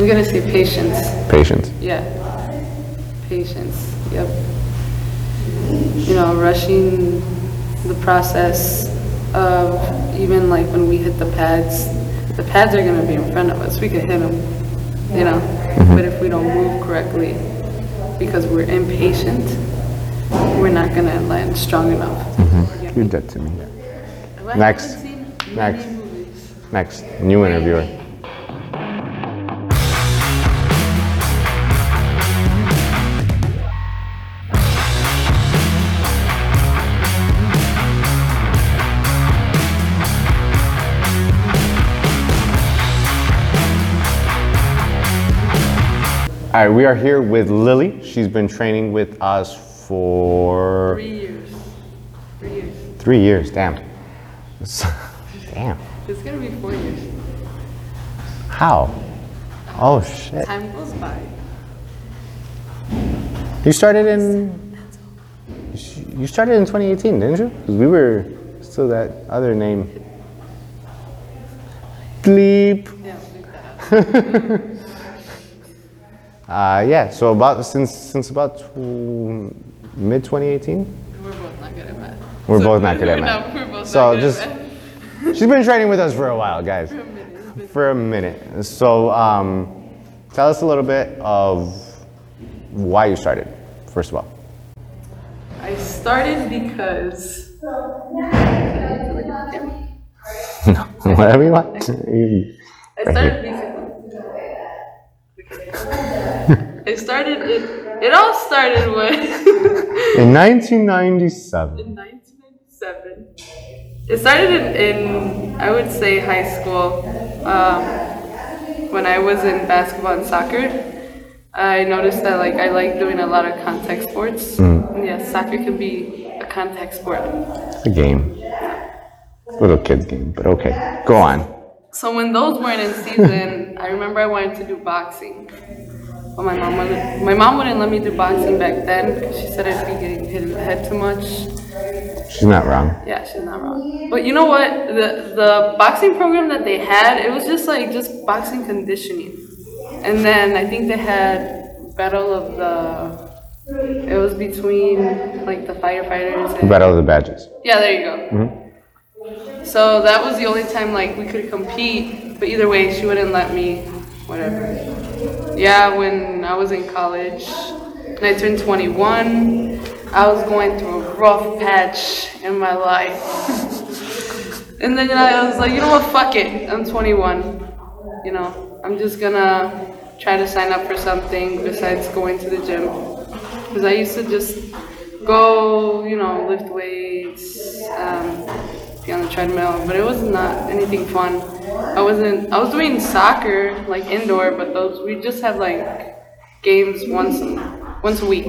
I'm gonna say patience. Patience. Yeah. Patience. Yep. You know, rushing the process of even like when we hit the pads, the pads are gonna be in front of us. We could hit them, you know. Mm-hmm. But if we don't move correctly, because we're impatient, we're not gonna land strong enough. Mm-hmm. You did to me. I Next. haven't seen Next. movies. Next, new interviewer. All right, we are here with Lily. She's been training with us for Three years. Three years. three years. Damn. Damn. It's gonna be four years. How? Oh shit. Time goes by. You started in. You started in 2018, didn't you? Because we were still that other name. Bleep. Yeah, leave that out. Uh, yeah. So about since since about mid 2018. We're both not good at math. We're So both not good at math. we're both So not good just- at math. She's been training with us for a while, guys. For a minute. For a minute. So um, tell us a little bit of why you started. First of all. I started because No, Whatever you want. I started because I started it. It all started with In 1997. in 1997. It started in, in I would say high school. Um, when I was in basketball and soccer, I noticed that like I like doing a lot of contact sports. And yes, soccer can be a contact sport. It's a game. Little kid's game, but okay. Go on. So when those weren't in season, I remember I wanted to do boxing. But my mom wouldn't, my mom wouldn't let me do boxing back then because she said I'd be getting hit in the head too much. She's not wrong. Yeah, she's not wrong. But you know what? The the boxing program that they had, it was just like just boxing conditioning. And then I think they had battle of the it was between like the firefighters and Battle of the Badges. yeah, there you go. Hmm. So that was the only time like we could compete, but either way, she wouldn't let me. Whatever. Yeah, when I was in college, and I turned 21, I was going through a rough patch in my life. and then I was like, you know what? Fuck it. I'm 21. You know, I'm just gonna try to sign up for something besides going to the gym. Because I used to just go, you know, lift weights, um, be on the treadmill, but it was not anything fun. I wasn't, I was doing soccer, like indoor, but those, we just have like games once, a- once a week.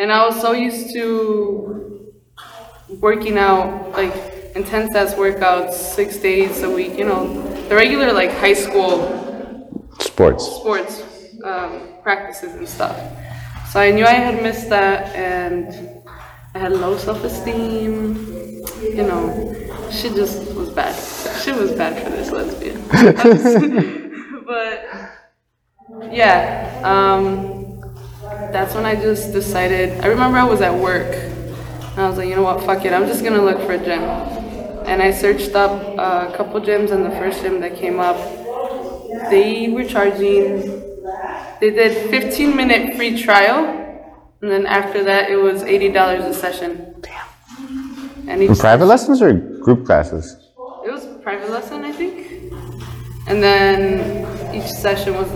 And I was so used to working out, like intense ass workouts, six days a week, you know, the regular like high school Sports. sports um, practices and stuff. So I knew I had missed that, and I had low self-esteem. You know, she just was bad. She was bad for this lesbian. but yeah, um, that's when I just decided. I remember I was at work, and I was like, you know what, fuck it, I'm just gonna look for a gym. And I searched up a couple gyms, and the first gym that came up they were charging they did 15 minute free trial and then after that it was $80 a session damn and each, Private lessons or group classes? it was a private lesson i think and then each session was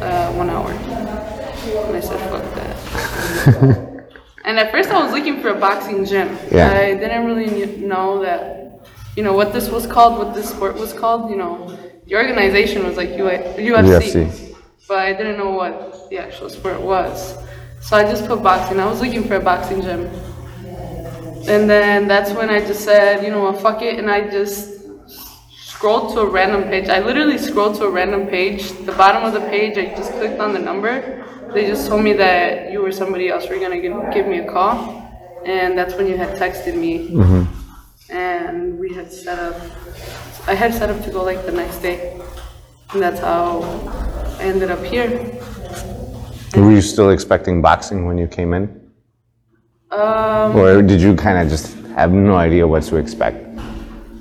uh, one hour and i said fuck that and at first i was looking for a boxing gym Yeah. i didn't really know that you know what this was called what this sport was called you know the organization was like UFC, UFC. but I didn't know what the actual sport was. So I just put boxing. I was looking for a boxing gym. And then that's when I just said, you know what, fuck it. And I just scrolled to a random page. I literally scrolled to a random page. The bottom of the page, I just clicked on the number. They just told me that you or somebody else were gonna give, give me a call. And that's when you had texted me. Mm-hmm. And we had set up, I had set up to go like the next day. And that's how I ended up here. Were you still expecting boxing when you came in? Um, Or did you kind of just have no idea what to expect?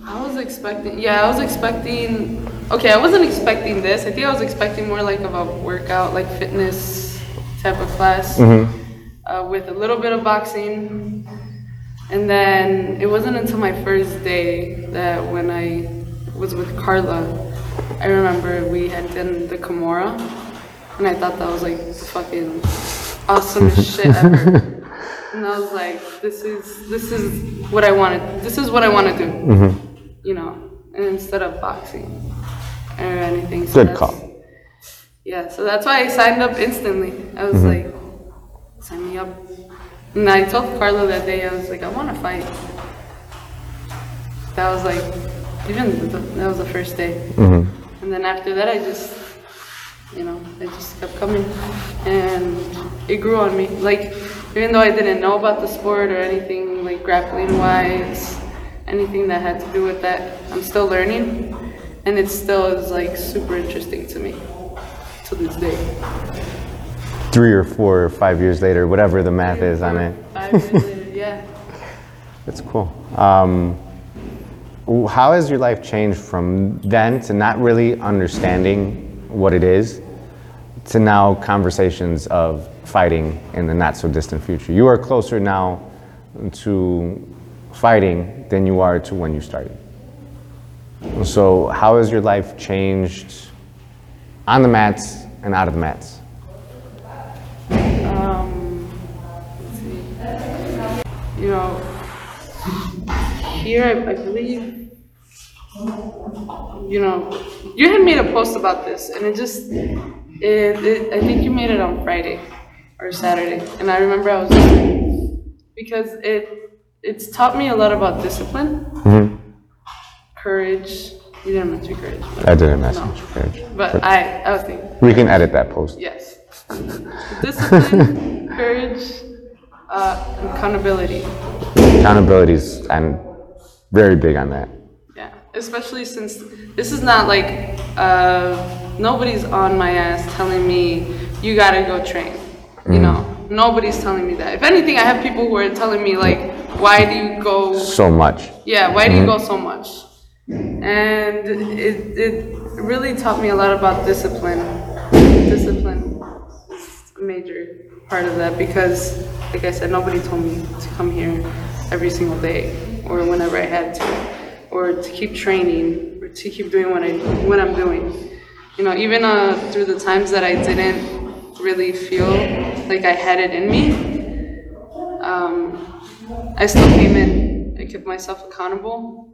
I was expecting, yeah, I was expecting, okay, I wasn't expecting this. I think I was expecting more like of a workout, like fitness type of class uh, with a little bit of boxing. And then it wasn't until my first day that when I was with Carla, I remember we had done the Kimura, and I thought that was like the fucking awesomest shit ever. And I was like, this is this is what I wanted. This is what I want to do. Mm-hmm. You know, and instead of boxing or anything. So Good call. Yeah, so that's why I signed up instantly. I was mm-hmm. like, sign me up. And I told Carlo that day, I was like, I want to fight. That was like, even the, that was the first day. Mm-hmm. And then after that, I just, you know, I just kept coming. And it grew on me. Like, even though I didn't know about the sport or anything, like grappling wise, anything that had to do with that, I'm still learning. And it still is like super interesting to me to this day. Three or four or five years later, whatever the math is on it. Five years later, yeah. That's cool. Um, how has your life changed from then to not really understanding what it is to now conversations of fighting in the not so distant future? You are closer now to fighting than you are to when you started. So, how has your life changed on the mats and out of the mats? Um. You know, here I, I believe, you know, you had made a post about this, and it just, it, it, I think you made it on Friday or Saturday, and I remember I was because it, it's taught me a lot about discipline, courage. You didn't mention courage, I didn't mess No. courage. but I, I was thinking. We can edit that post. Yes. Discipline, courage, uh, and accountability. is I'm very big on that. Yeah. Especially since this is not like uh, nobody's on my ass telling me you gotta go train. You mm. know, nobody's telling me that. If anything, I have people who are telling me like, why do you go So much. Yeah, why do you mm-hmm. go so much? And it, it really taught me a lot about discipline. Discipline is a major part of that because, like I said, nobody told me to come here every single day or whenever I had to, or to keep training or to keep doing what I what I'm doing. You know, even uh, through the times that I didn't really feel like I had it in me, um, I still came in. I kept myself accountable.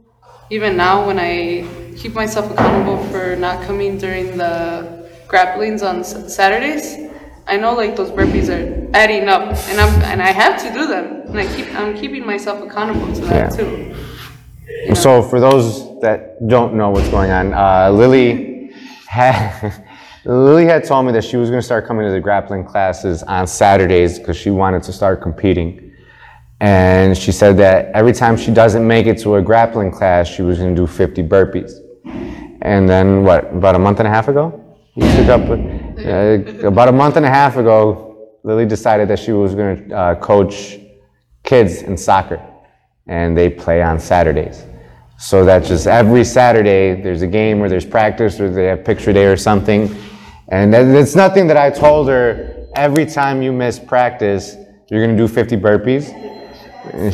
Even now, when I keep myself accountable for not coming during the grapplings on S- Saturdays, I know like those burpees are adding up, and I'm and I have to do them, and I keep I'm keeping myself accountable to that Yeah. too. So, for those that don't know what's going on, uh, Lily had Lily had told me that she was going to start coming to the grappling classes on Saturdays because she wanted to start competing. And she said that every time she doesn't make it to a grappling class, she was going to do 50 burpees. And then, what, about a month and a half ago? Took up, uh, about a month and a half ago, Lily decided that she was going to uh, coach kids in soccer. And they play on Saturdays. So that just every Saturday, there's a game or there's practice or they have picture day or something. And it's nothing that I told her every time you miss practice, you're going to do 50 burpees.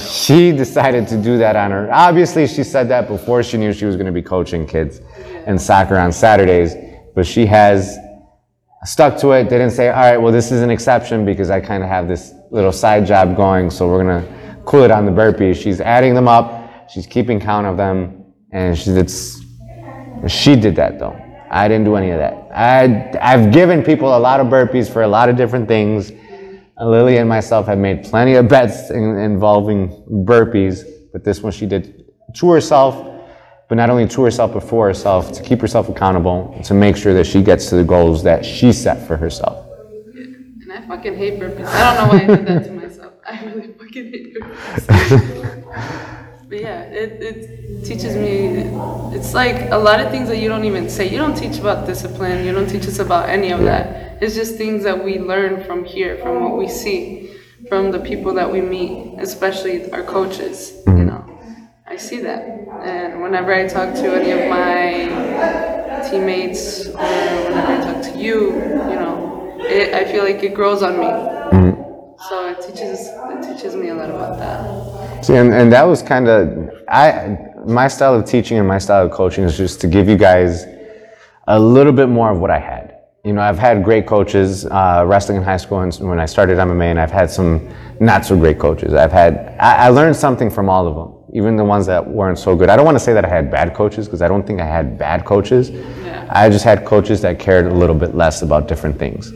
She decided to do that on her. Obviously, she said that before she knew she was going to be coaching kids in soccer on Saturdays, but she has stuck to it. Didn't say, all right, well, this is an exception because I kind of have this little side job going, so we're going to cool it on the burpees. She's adding them up, she's keeping count of them, and she, it's, she did that though. I didn't do any of that. I, I've given people a lot of burpees for a lot of different things. Lily and myself have made plenty of bets in, involving burpees, but this one she did to herself, but not only to herself, but for herself, to keep herself accountable, to make sure that she gets to the goals that she set for herself. And I fucking hate burpees. I don't know why I did that to myself. I really fucking hate burpees. but yeah, it, it teaches me. It's like a lot of things that you don't even say. You don't teach about discipline. You don't teach us about any of that. It's just things that we learn from here, from what we see, from the people that we meet, especially our coaches. You mm-hmm. know, I see that, and whenever I talk to any of my teammates or whenever I talk to you, you know, it, I feel like it grows on me. So it teaches it teaches me a lot about that. See, and, and that was kind of I my style of teaching and my style of coaching is just to give you guys a little bit more of what I had. You know, I've had great coaches uh, wrestling in high school and when I started MMA, and I've had some not so great coaches. I've had I, I learned something from all of them, even the ones that weren't so good. I don't want to say that I had bad coaches because I don't think I had bad coaches. I just had coaches that cared a little bit less about different things,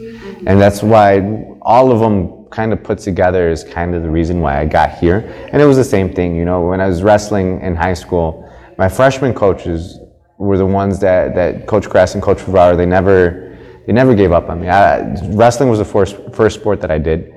and that's why all of them kind of put together is kind of the reason why I got here. And it was the same thing, you know, when I was wrestling in high school, my freshman coaches were the ones that, that Coach Kress and Coach Favara, they never, they never gave up on me. I, wrestling was the first, first sport that I did,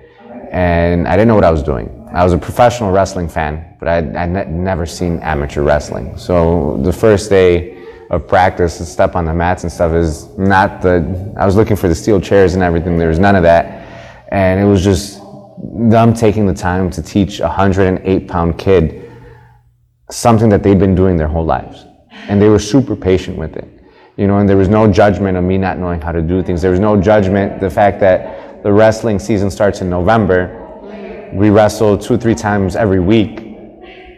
and I didn't know what I was doing. I was a professional wrestling fan, but I, I ne- never seen amateur wrestling. So the first day of practice, to step on the mats and stuff is not the, I was looking for the steel chairs and everything. There was none of that. And it was just them taking the time to teach a 108 pound kid something that they'd been doing their whole lives. And they were super patient with it. You know, and there was no judgment of me not knowing how to do things. There was no judgment, the fact that the wrestling season starts in November. We wrestled two, three times every week.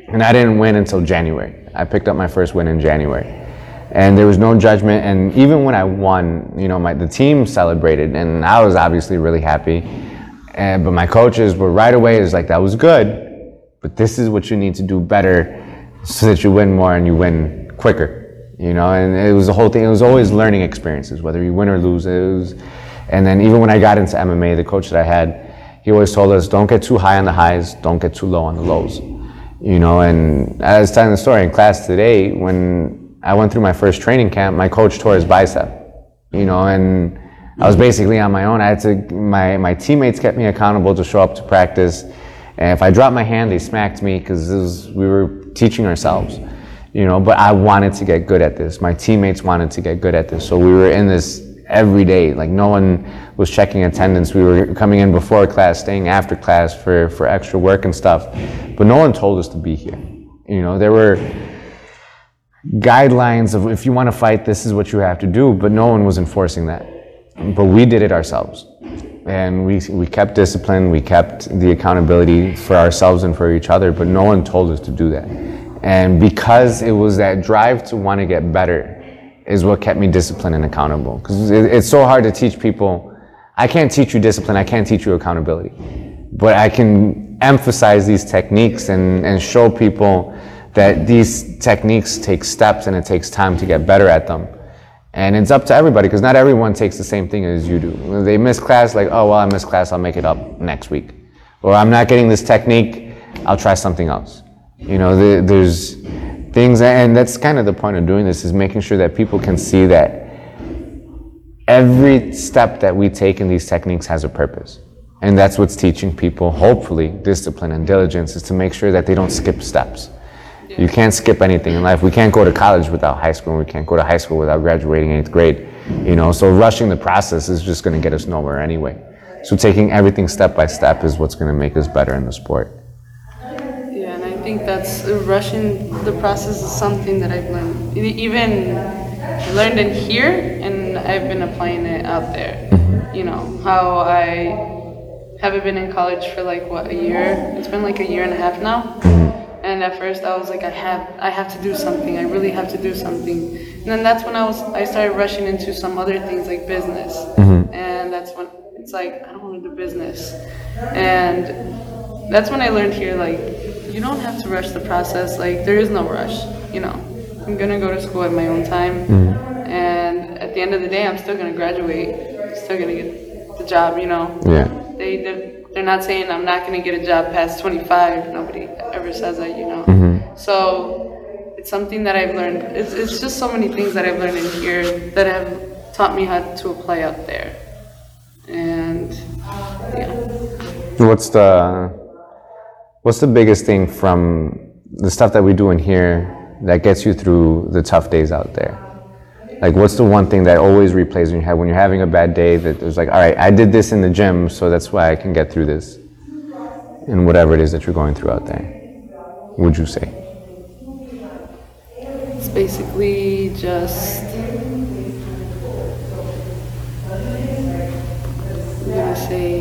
And I didn't win until January. I picked up my first win in January. And there was no judgment. And even when I won, you know, my, the team celebrated, and I was obviously really happy. And, but my coaches were right away, is like, that was good, but this is what you need to do better so that you win more and you win quicker. You know, and it was the whole thing. It was always learning experiences, whether you win or lose. It was, and then even when I got into MMA, the coach that I had, he always told us, don't get too high on the highs, don't get too low on the lows. You know, and I was telling the story in class today, when I went through my first training camp, my coach tore his bicep. You know, and I was basically on my own. I had to, my, my teammates kept me accountable to show up to practice. And if I dropped my hand, they smacked me because we were teaching ourselves, you know. But I wanted to get good at this. My teammates wanted to get good at this. So we were in this every day. Like no one was checking attendance. We were coming in before class, staying after class for, for extra work and stuff. But no one told us to be here. You know, there were guidelines of if you want to fight, this is what you have to do, but no one was enforcing that. But we did it ourselves. And we, we kept discipline, we kept the accountability for ourselves and for each other, but no one told us to do that. And because it was that drive to want to get better, is what kept me disciplined and accountable. Because it, it's so hard to teach people. I can't teach you discipline, I can't teach you accountability. But I can emphasize these techniques and, and show people that these techniques take steps and it takes time to get better at them. And it's up to everybody because not everyone takes the same thing as you do. They miss class, like, oh, well, I missed class, I'll make it up next week. Or I'm not getting this technique, I'll try something else. You know, the, there's things, and that's kind of the point of doing this is making sure that people can see that every step that we take in these techniques has a purpose. And that's what's teaching people, hopefully, discipline and diligence is to make sure that they don't skip steps. You can't skip anything in life. We can't go to college without high school. and We can't go to high school without graduating eighth grade. You know, so rushing the process is just going to get us nowhere anyway. So taking everything step by step is what's going to make us better in the sport. Yeah, and I think that's rushing the process is something that I've learned. Even I learned it here, and I've been applying it out there. Mm-hmm. You know how I haven't been in college for like what a year. It's been like a year and a half now. Mm-hmm. And at first I was like, I have, I have to do something. I really have to do something. And then that's when I was, I started rushing into some other things like business. Mm-hmm. And that's when it's like, I don't want to do business. And that's when I learned here, like, you don't have to rush the process. Like, there is no rush. You know, I'm gonna go to school at my own time. Mm-hmm. And at the end of the day, I'm still gonna graduate. I'm still gonna get the job. You know. Yeah. They they're not saying I'm not gonna get a job past 25. Nobody ever says that, you know. Mm-hmm. So it's something that I've learned. It's it's just so many things that I've learned in here that have taught me how to apply out there. And yeah, What's the what's the biggest thing from the stuff that we do in here that gets you through the tough days out there? Like, what's the one thing that always replays in your head when you're having a bad day that there's like, all right, I did this in the gym, so that's why I can get through this? And whatever it is that you're going through out there, would you say? It's basically just. I'm gonna say.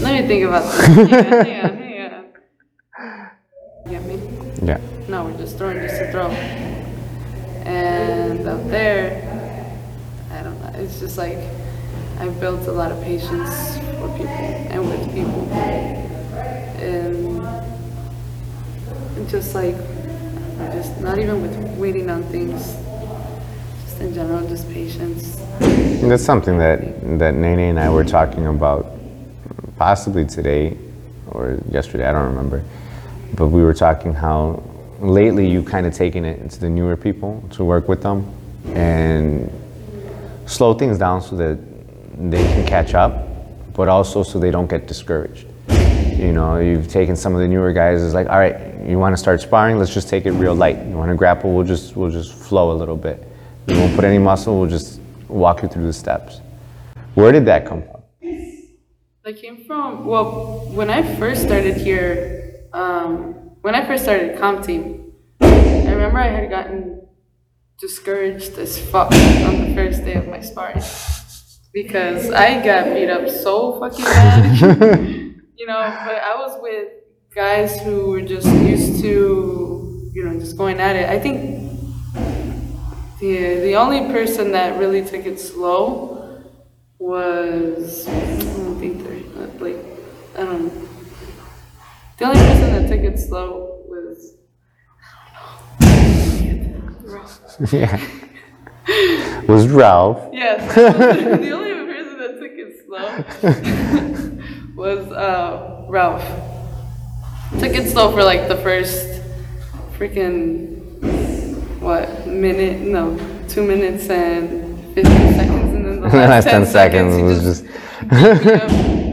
Let me think about this. yeah, yeah, hang on, hang on. You get me? Yeah. No, we're just throwing just to throw. And up there, I don't know. It's just like I've built a lot of patience for people and with people, and just like I just not even with waiting on things. Just in general, just patience. And That's something that, that Nene and I were talking about possibly today or yesterday, I don't remember. But we were talking how lately you've kind of taken it into the newer people to work with them and slow things down so that they can catch up, but also so they don't get discouraged. You know, you've taken some of the newer guys, it's like, all right, you want to start sparring, let's just take it real light. You want to grapple, we'll just, we'll just flow a little bit. We won't put any muscle, we'll just walk you through the steps. Where did that come from? I came from, well, when I first started here, um, when I first started comp team, I remember I had gotten discouraged as fuck on the first day of my sparring. Because I got beat up so fucking bad. you know, but I was with guys who were just used to, you know, just going at it. I think the, the only person that really took it slow was I don't think they're like I don't know. The only person that took it slow was Ralph. yeah. Was Ralph. yes. the only person that took it slow was uh, Ralph. Took it slow for like the first freaking what minute? No, two minutes and fifteen seconds, and then the The last, last 10 seconds he was just just. Yep. But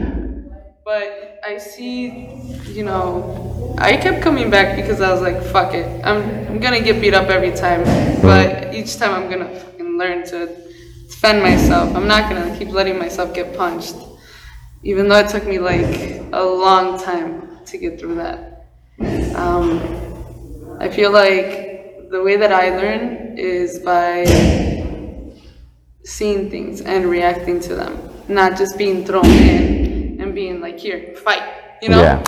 I see, you know, I kept coming back because I was like, fuck it. I'm, I'm gonna get beat up every time. But each time I'm gonna fucking learn to defend myself. I'm not gonna keep letting myself get punched. Even though it took me like a long time to get through that. Um, I feel like the way that I learn is by seeing things and reacting to them, not just being thrown in and being like, here, fight, you know? Yeah.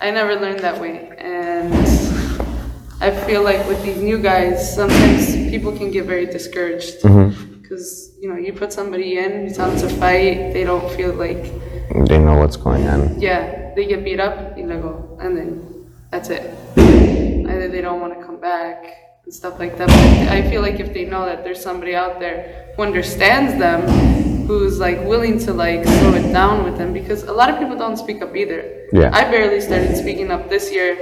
I never learned that way. And I feel like with these new guys, sometimes people can get very discouraged. Mm-hmm. Because, you know, you put somebody in, you tell them to fight, they don't feel like, They know what's going on. yeah, they get beat up, you go, and then that's it. Either they don't want to come back and stuff like that. But I feel like if they know that there's somebody out there who understands them, who's like willing to like slow it down with them, because a lot of people don't speak up either. Yeah. I barely started speaking up this year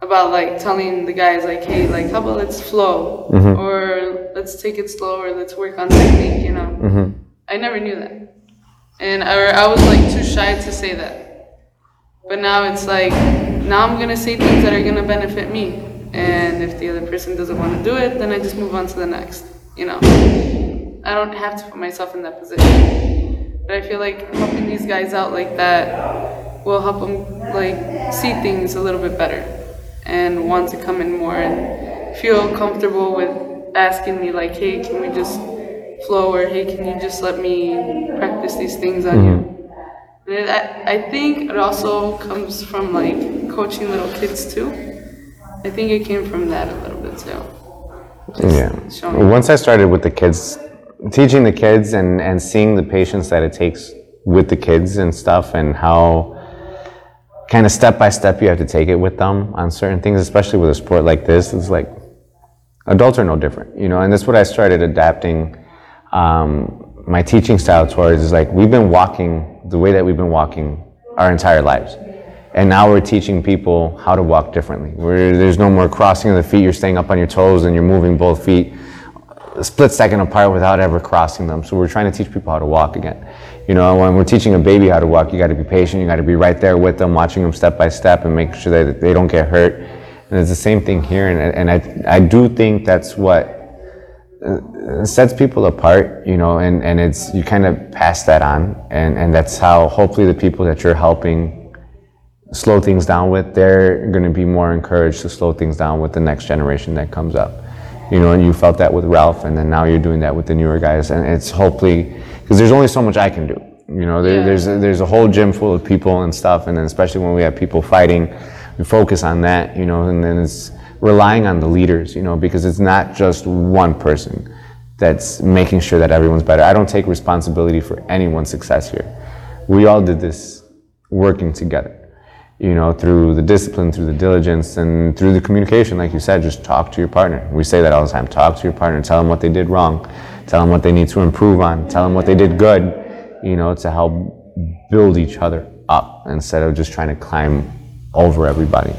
about like telling the guys like, hey, like how about let's flow, mm-hmm. or let's take it slow, or let's work on technique, you know. Mm-hmm. I never knew that. And I, I was like too shy to say that. But now it's like, now I'm gonna say things that are gonna benefit me. And if the other person doesn't wanna do it, then I just move on to the next, you know? I don't have to put myself in that position. But I feel like helping these guys out like that will help them like see things a little bit better and want to come in more and feel comfortable with asking me like, hey, can we just flow or hey, can you just let me practice these things on you? Mm-hmm. And it, I, I think it also comes from like coaching little kids too. I think it came from that a little bit too. Yeah. Once I started with the kids, teaching the kids and, and seeing the patience that it takes with the kids and stuff, and how kind of step by step you have to take it with them on certain things, especially with a sport like this. It's like adults are no different, you know, and that's what I started adapting um, my teaching style towards. Is like we've been walking the way that we've been walking our entire lives. And now we're teaching people how to walk differently. Where there's no more crossing of the feet, you're staying up on your toes and you're moving both feet a split second apart without ever crossing them. So we're trying to teach people how to walk again. You know, when we're teaching a baby how to walk, you got to be patient. You got to be right there with them, watching them step by step, and make sure that they don't get hurt. And it's the same thing here. And, and I, I do think that's what uh, sets people apart, you know, and, and it's, you kind of pass that on. And, and that's how hopefully the people that you're helping slow things down with, they're going to be more encouraged to slow things down with the next generation that comes up. You know, and you felt that with Ralph, and then now you're doing that with the newer guys. And it's hopefully, because there's only so much I can do. You know, there, Yeah. there's, a, there's a whole gym full of people and stuff, and then especially when we have people fighting, we focus on that, you know, and then it's relying on the leaders, you know, because it's not just one person that's making sure that everyone's better. I don't take responsibility for anyone's success here. We all did this working together you know, through the discipline, through the diligence, and through the communication, like you said, just talk to your partner. We say that all the time. Talk to your partner. Tell them what they did wrong. Tell them what they need to improve on. Tell them what they did good, you know, to help build each other up instead of just trying to climb over everybody.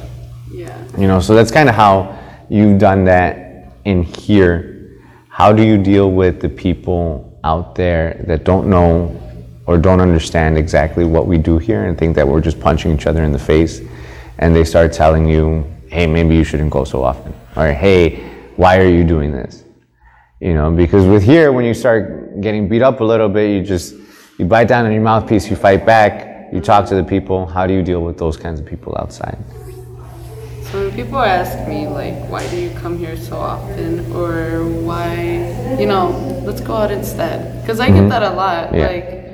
Yeah. You know, so that's kind of how you've done that in here. How do you deal with the people out there that don't know or don't understand exactly what we do here and think that we're just punching each other in the face and they start telling you, hey, maybe you shouldn't go so often, or hey, why are you doing this? You know, because with here, when you start getting beat up a little bit, you just you bite down on your mouthpiece, you fight back, you talk to the people. How do you deal with those kinds of people outside? So when people ask me like, why do you come here so often, or why, you know, let's go out instead, because I get mm-hmm. that a lot. Yeah. Like,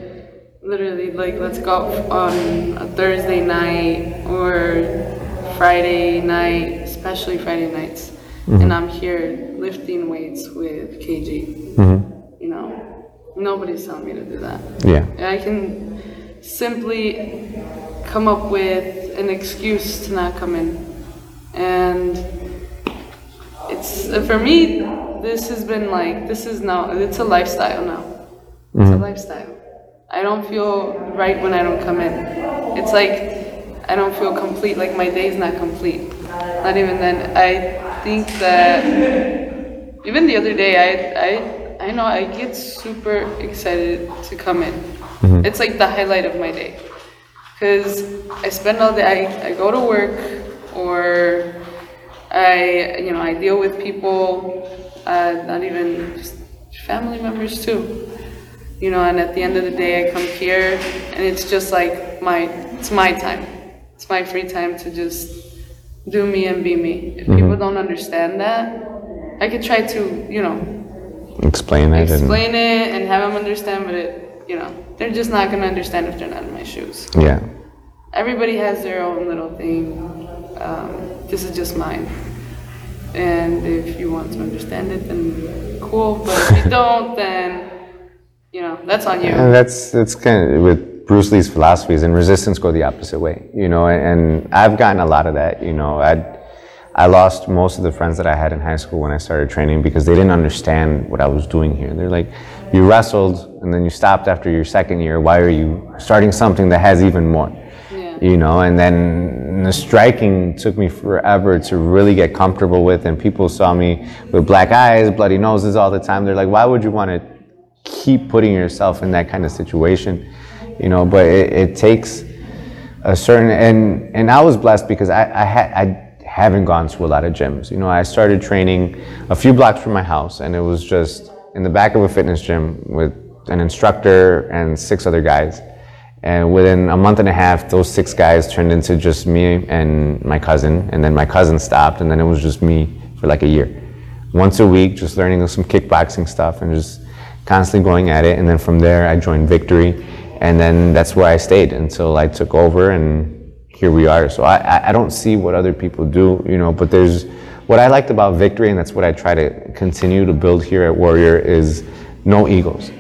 literally, like, let's go on a Thursday night or Friday night, especially Friday nights, and mm-hmm. I'm here lifting weights with KG. Mm-hmm. You know, nobody's telling me to do that. Yeah. I can simply come up with an excuse to not come in. And it's for me this has been like this is now it's a lifestyle now. It's a mm-hmm. lifestyle. I don't feel right when I don't come in. It's like I don't feel complete like my day's not complete. Not even then. I think that even the other day I I I know I get super excited to come in. It's like the highlight of my day. Cause I spend all day I, I go to work or I you know I deal with people uh, not even just family members too. You know, and at the end of the day I come here and it's just like my it's my time. It's my free time to just do me and be me. If people don't understand that, I could try to, you know, Explain it. and- explain it and have them understand, but it, you know, they're just not gonna understand if they're not in my shoes. yeah. Everybody has their own little thing. Um, this is just mine. And if you want to understand it, then cool. But if you don't, then you know that's on you. And that's that's kind of with Bruce Lee's philosophies and resistance go the opposite way, you know. And, and I've gotten a lot of that, you know. I I lost most of the friends that I had in high school when I started training because they didn't understand what I was doing here. They're like, you wrestled and then you stopped after your second year. Why are you starting something that has even more? Yeah. You know, and then the striking took me forever to really get comfortable with, and people saw me with black eyes, bloody noses all the time. They're like, why would you want to keep putting yourself in that kind of situation, you know. But it, it takes a certain and and I was blessed because I I had I haven't gone to a lot of gyms. You know, I started training a few blocks from my house, and it was just in the back of a fitness gym with an instructor and six other guys. And within a month and a half, those six guys turned into just me and my cousin. And then my cousin stopped, and then it was just me for like a year once a week, just learning some kickboxing stuff and just constantly going at it. And then from there, I joined Victory, and then that's where I stayed until I took over, and here we are. So I, I- don't see what other people do, you know, but there's what I liked about Victory, and that's what I try to continue to build here at Warrior is no egos.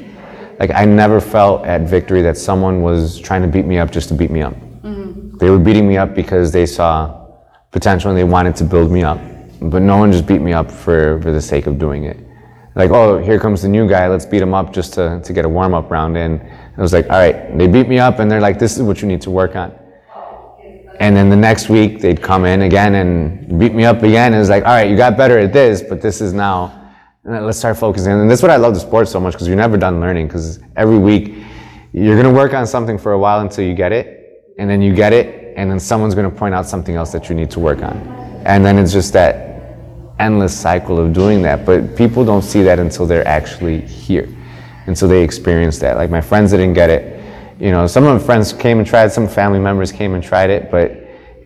Like I never felt at Victory that someone was trying to beat me up just to beat me up. Mm-hmm. They were beating me up because they saw potential and they wanted to build me up. But no one just beat me up for, for the sake of doing it. Like, oh, here comes the new guy, let's beat him up just to, to get a warm up round in. I was like, all right, they beat me up and they're like, this is what you need to work on. And then the next week they'd come in again and beat me up again. And it's like, all right, you got better at this, but this is now let's start focusing. And that's what I love the sport so much because you're never done learning. Because every week you're gonna work on something for a while until you get it, and then you get it, and then someone's gonna point out something else that you need to work on, and then it's just that endless cycle of doing that. But people don't see that until they're actually here, And so they experience that. Like my friends didn't get it, you know, some of my friends came and tried, some family members came and tried it, but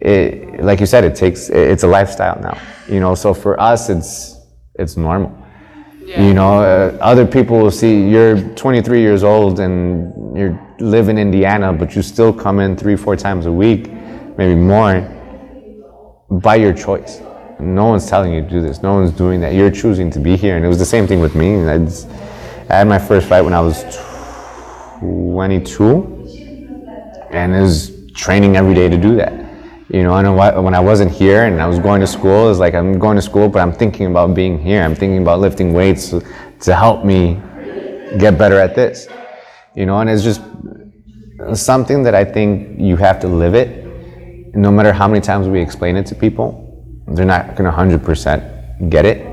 it, like you said, it takes, it's a lifestyle now, you know. So for us, it's it's normal. You know, uh, other people will see you're 23 years old and you live in Indiana, but you still come in three, four times a week, maybe more, by your choice. No one's telling you to do this. No one's doing that. You're choosing to be here. And it was the same thing with me. I, just- I had my first fight when I was 22, and it was training every day to do that. You know, and wh- when I wasn't here and I was going to school, it was like I'm going to school, but I'm thinking about being here. I'm thinking about lifting weights to help me get better at this. You know, and it's just something that I think you have to live it. No matter how many times we explain it to people, they're not going to 100% get it.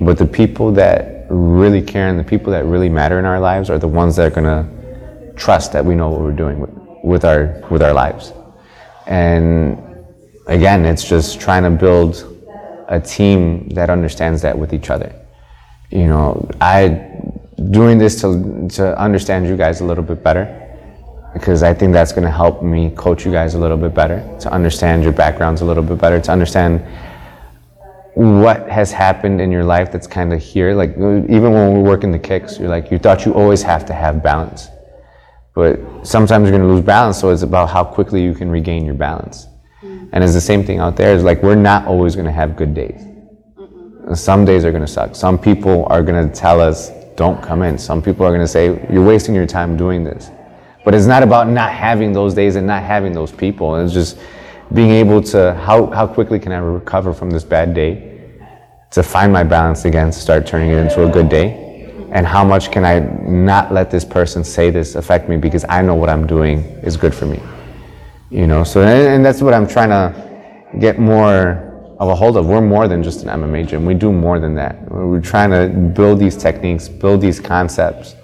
But the people that really care and the people that really matter in our lives are the ones that are going to trust that we know what we're doing with, with our with our lives. And again, it's just trying to build a team that understands that with each other. You know, I doing this to to understand you guys a little bit better because I think that's going to help me coach you guys a little bit better, to understand your backgrounds a little bit better, to understand what has happened in your life that's kind of here. Like even when we work in the kicks, you're like you thought you always have to have balance, but sometimes you're going to lose balance. So it's about how quickly you can regain your balance. Mm. And it's the same thing out there. It's like we're not always going to have good days. Some days are going to suck. Some people are going to tell us, "Don't come in." Some people are going to say, "You're wasting your time doing this." But it's not about not having those days and not having those people. It's just being able to how how quickly can I recover from this bad day to find my balance again, start turning it into a good day, and how much can I not let this person say this affect me because I know what I'm doing is good for me. You know, so and, and that's what I'm trying to get more of a hold of. We're more than just an MMA gym. We do more than that. We're trying to build these techniques, build these concepts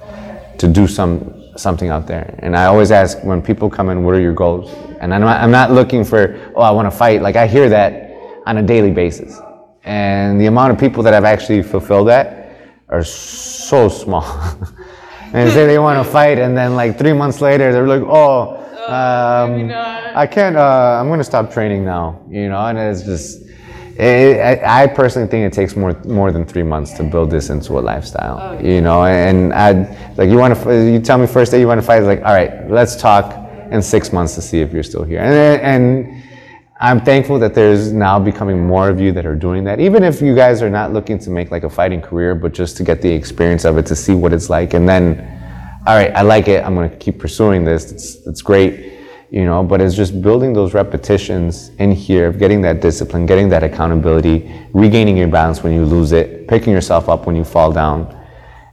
to do some something out there. And I always ask when people come in, what are your goals? And I'm not, I'm not looking for, oh, I want to fight. Like I hear that on a daily basis. And the amount of people that have actually fulfilled that are so small. and say they want to fight, and then like three months later, they're like, oh, um, I can't, uh, I'm going to stop training now, you know, and it's just, it, I, I personally think it takes more more than three months to build this into a lifestyle, you know. And I like you want to you tell me first day you want to fight, like all right, let's talk in six months to see if you're still here. And and I'm thankful that there's now becoming more of you that are doing that. Even if you guys are not looking to make like a fighting career, but just to get the experience of it, to see what it's like, and then, all right, I like it. I'm going to keep pursuing this. It's it's great you know but it's just building those repetitions in here getting that discipline getting that accountability regaining your balance when you lose it picking yourself up when you fall down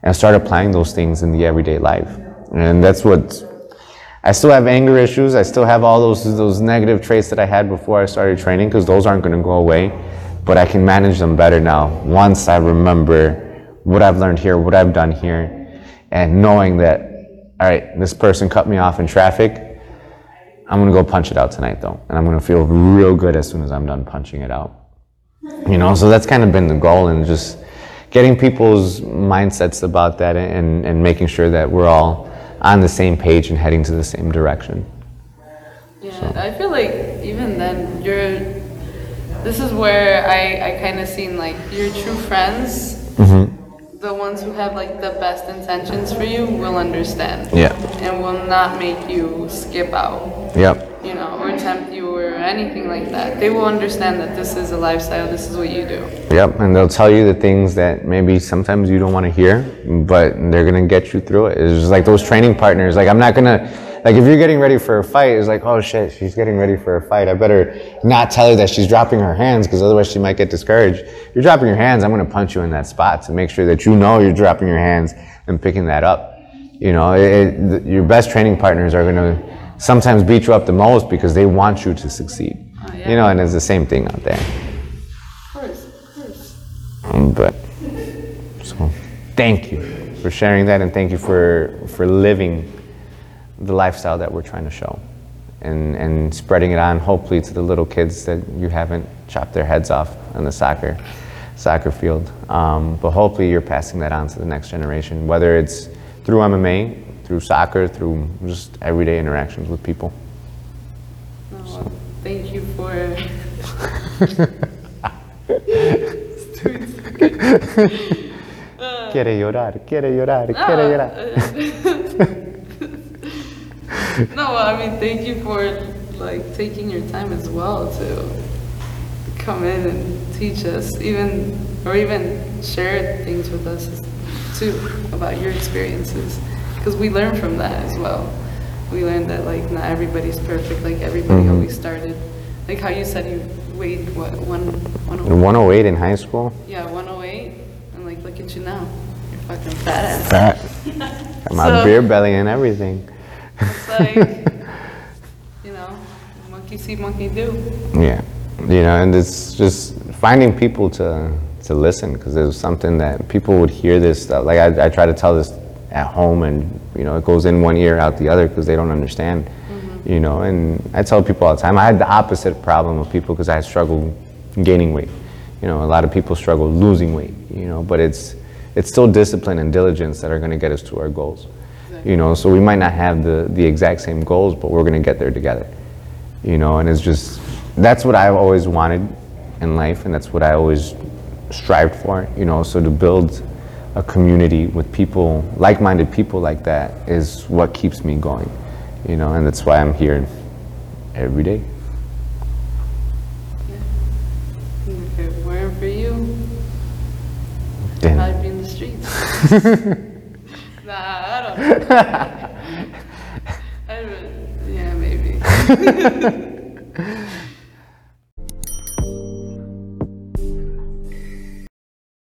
and start applying those things in the everyday life and that's what i still have anger issues i still have all those those negative traits that i had before i started training because those aren't going to go away but i can manage them better now once i remember what i've learned here what i've done here and knowing that all right this person cut me off in traffic I'm gonna go punch it out tonight though, and I'm gonna feel real good as soon as I'm done punching it out. You know, so that's kind of been the goal, and just getting people's mindsets about that, and and making sure that we're all on the same page and heading to the same direction. Yeah, I feel like even then you're. This is where I I kind of seen like your true friends. Mm-hmm. The ones who have like the best intentions for you will understand. Yeah. And will not make you skip out. Yep. You know, or tempt you anything like that. They will understand that this is a lifestyle. This is what you do. Yep, and they'll tell you the things that maybe sometimes you don't want to hear, but they're gonna get you through it. It's just like those training partners. Like I'm not gonna, like if you're getting ready for a fight, it's like, oh shit, she's getting ready for a fight. I better not tell her that she's dropping her hands because otherwise she might get discouraged. You're dropping your hands, I'm gonna punch you in that spot to make sure that you know you're dropping your hands and picking that up. You know, it, it, your best training partners are gonna sometimes beat you up the most because they want you to succeed. yeah. You know, and it's the same thing out there. Of course, of course. Um, but So thank you for sharing that and thank you for, for living the lifestyle that we're trying to show and, and spreading it on hopefully to the little kids that you haven't chopped their heads off on the soccer soccer field. Um, but hopefully you're passing that on to the next generation, whether it's through MMA, through soccer, through just everyday interactions with people. No, well, thank you for. Quiere llorar, quiere llorar, quiere llorar. Ah, uh, no, I mean, thank you for like taking your time as well to come in and teach us, even or even share things with us too about your experiences, because we learn from that as well. We learned that like not everybody's perfect, like everybody mm-hmm. always started. Like how you said you weighed what one one In 108 in high school, yeah 108, and like look at you now, you're fucking fat ass. fat. Got my So- beer belly and everything. It's like, you know, monkey see, monkey do. Yeah, you know, and it's just finding people to to listen because there's something that people would hear this stuff. Like I, I try to tell this at home, and you know, it goes in one ear out the other because they don't understand. Mm-hmm. You know, and I tell people all the time. I had the opposite problem of people because I struggled gaining weight. You know, a lot of people struggle losing weight. You know, but it's it's still discipline and diligence that are going to get us to our goals. You know, so we might not have the the exact same goals, but we're going to get there together you know and it's just that's what i've always wanted in life and that's what i always strived for you know so to build a community with people like-minded people like that is what keeps me going you know and that's why i'm here every day If it weren't for you, Damn. I'd be in the streets. nah, I don't know. I don't, yeah, maybe.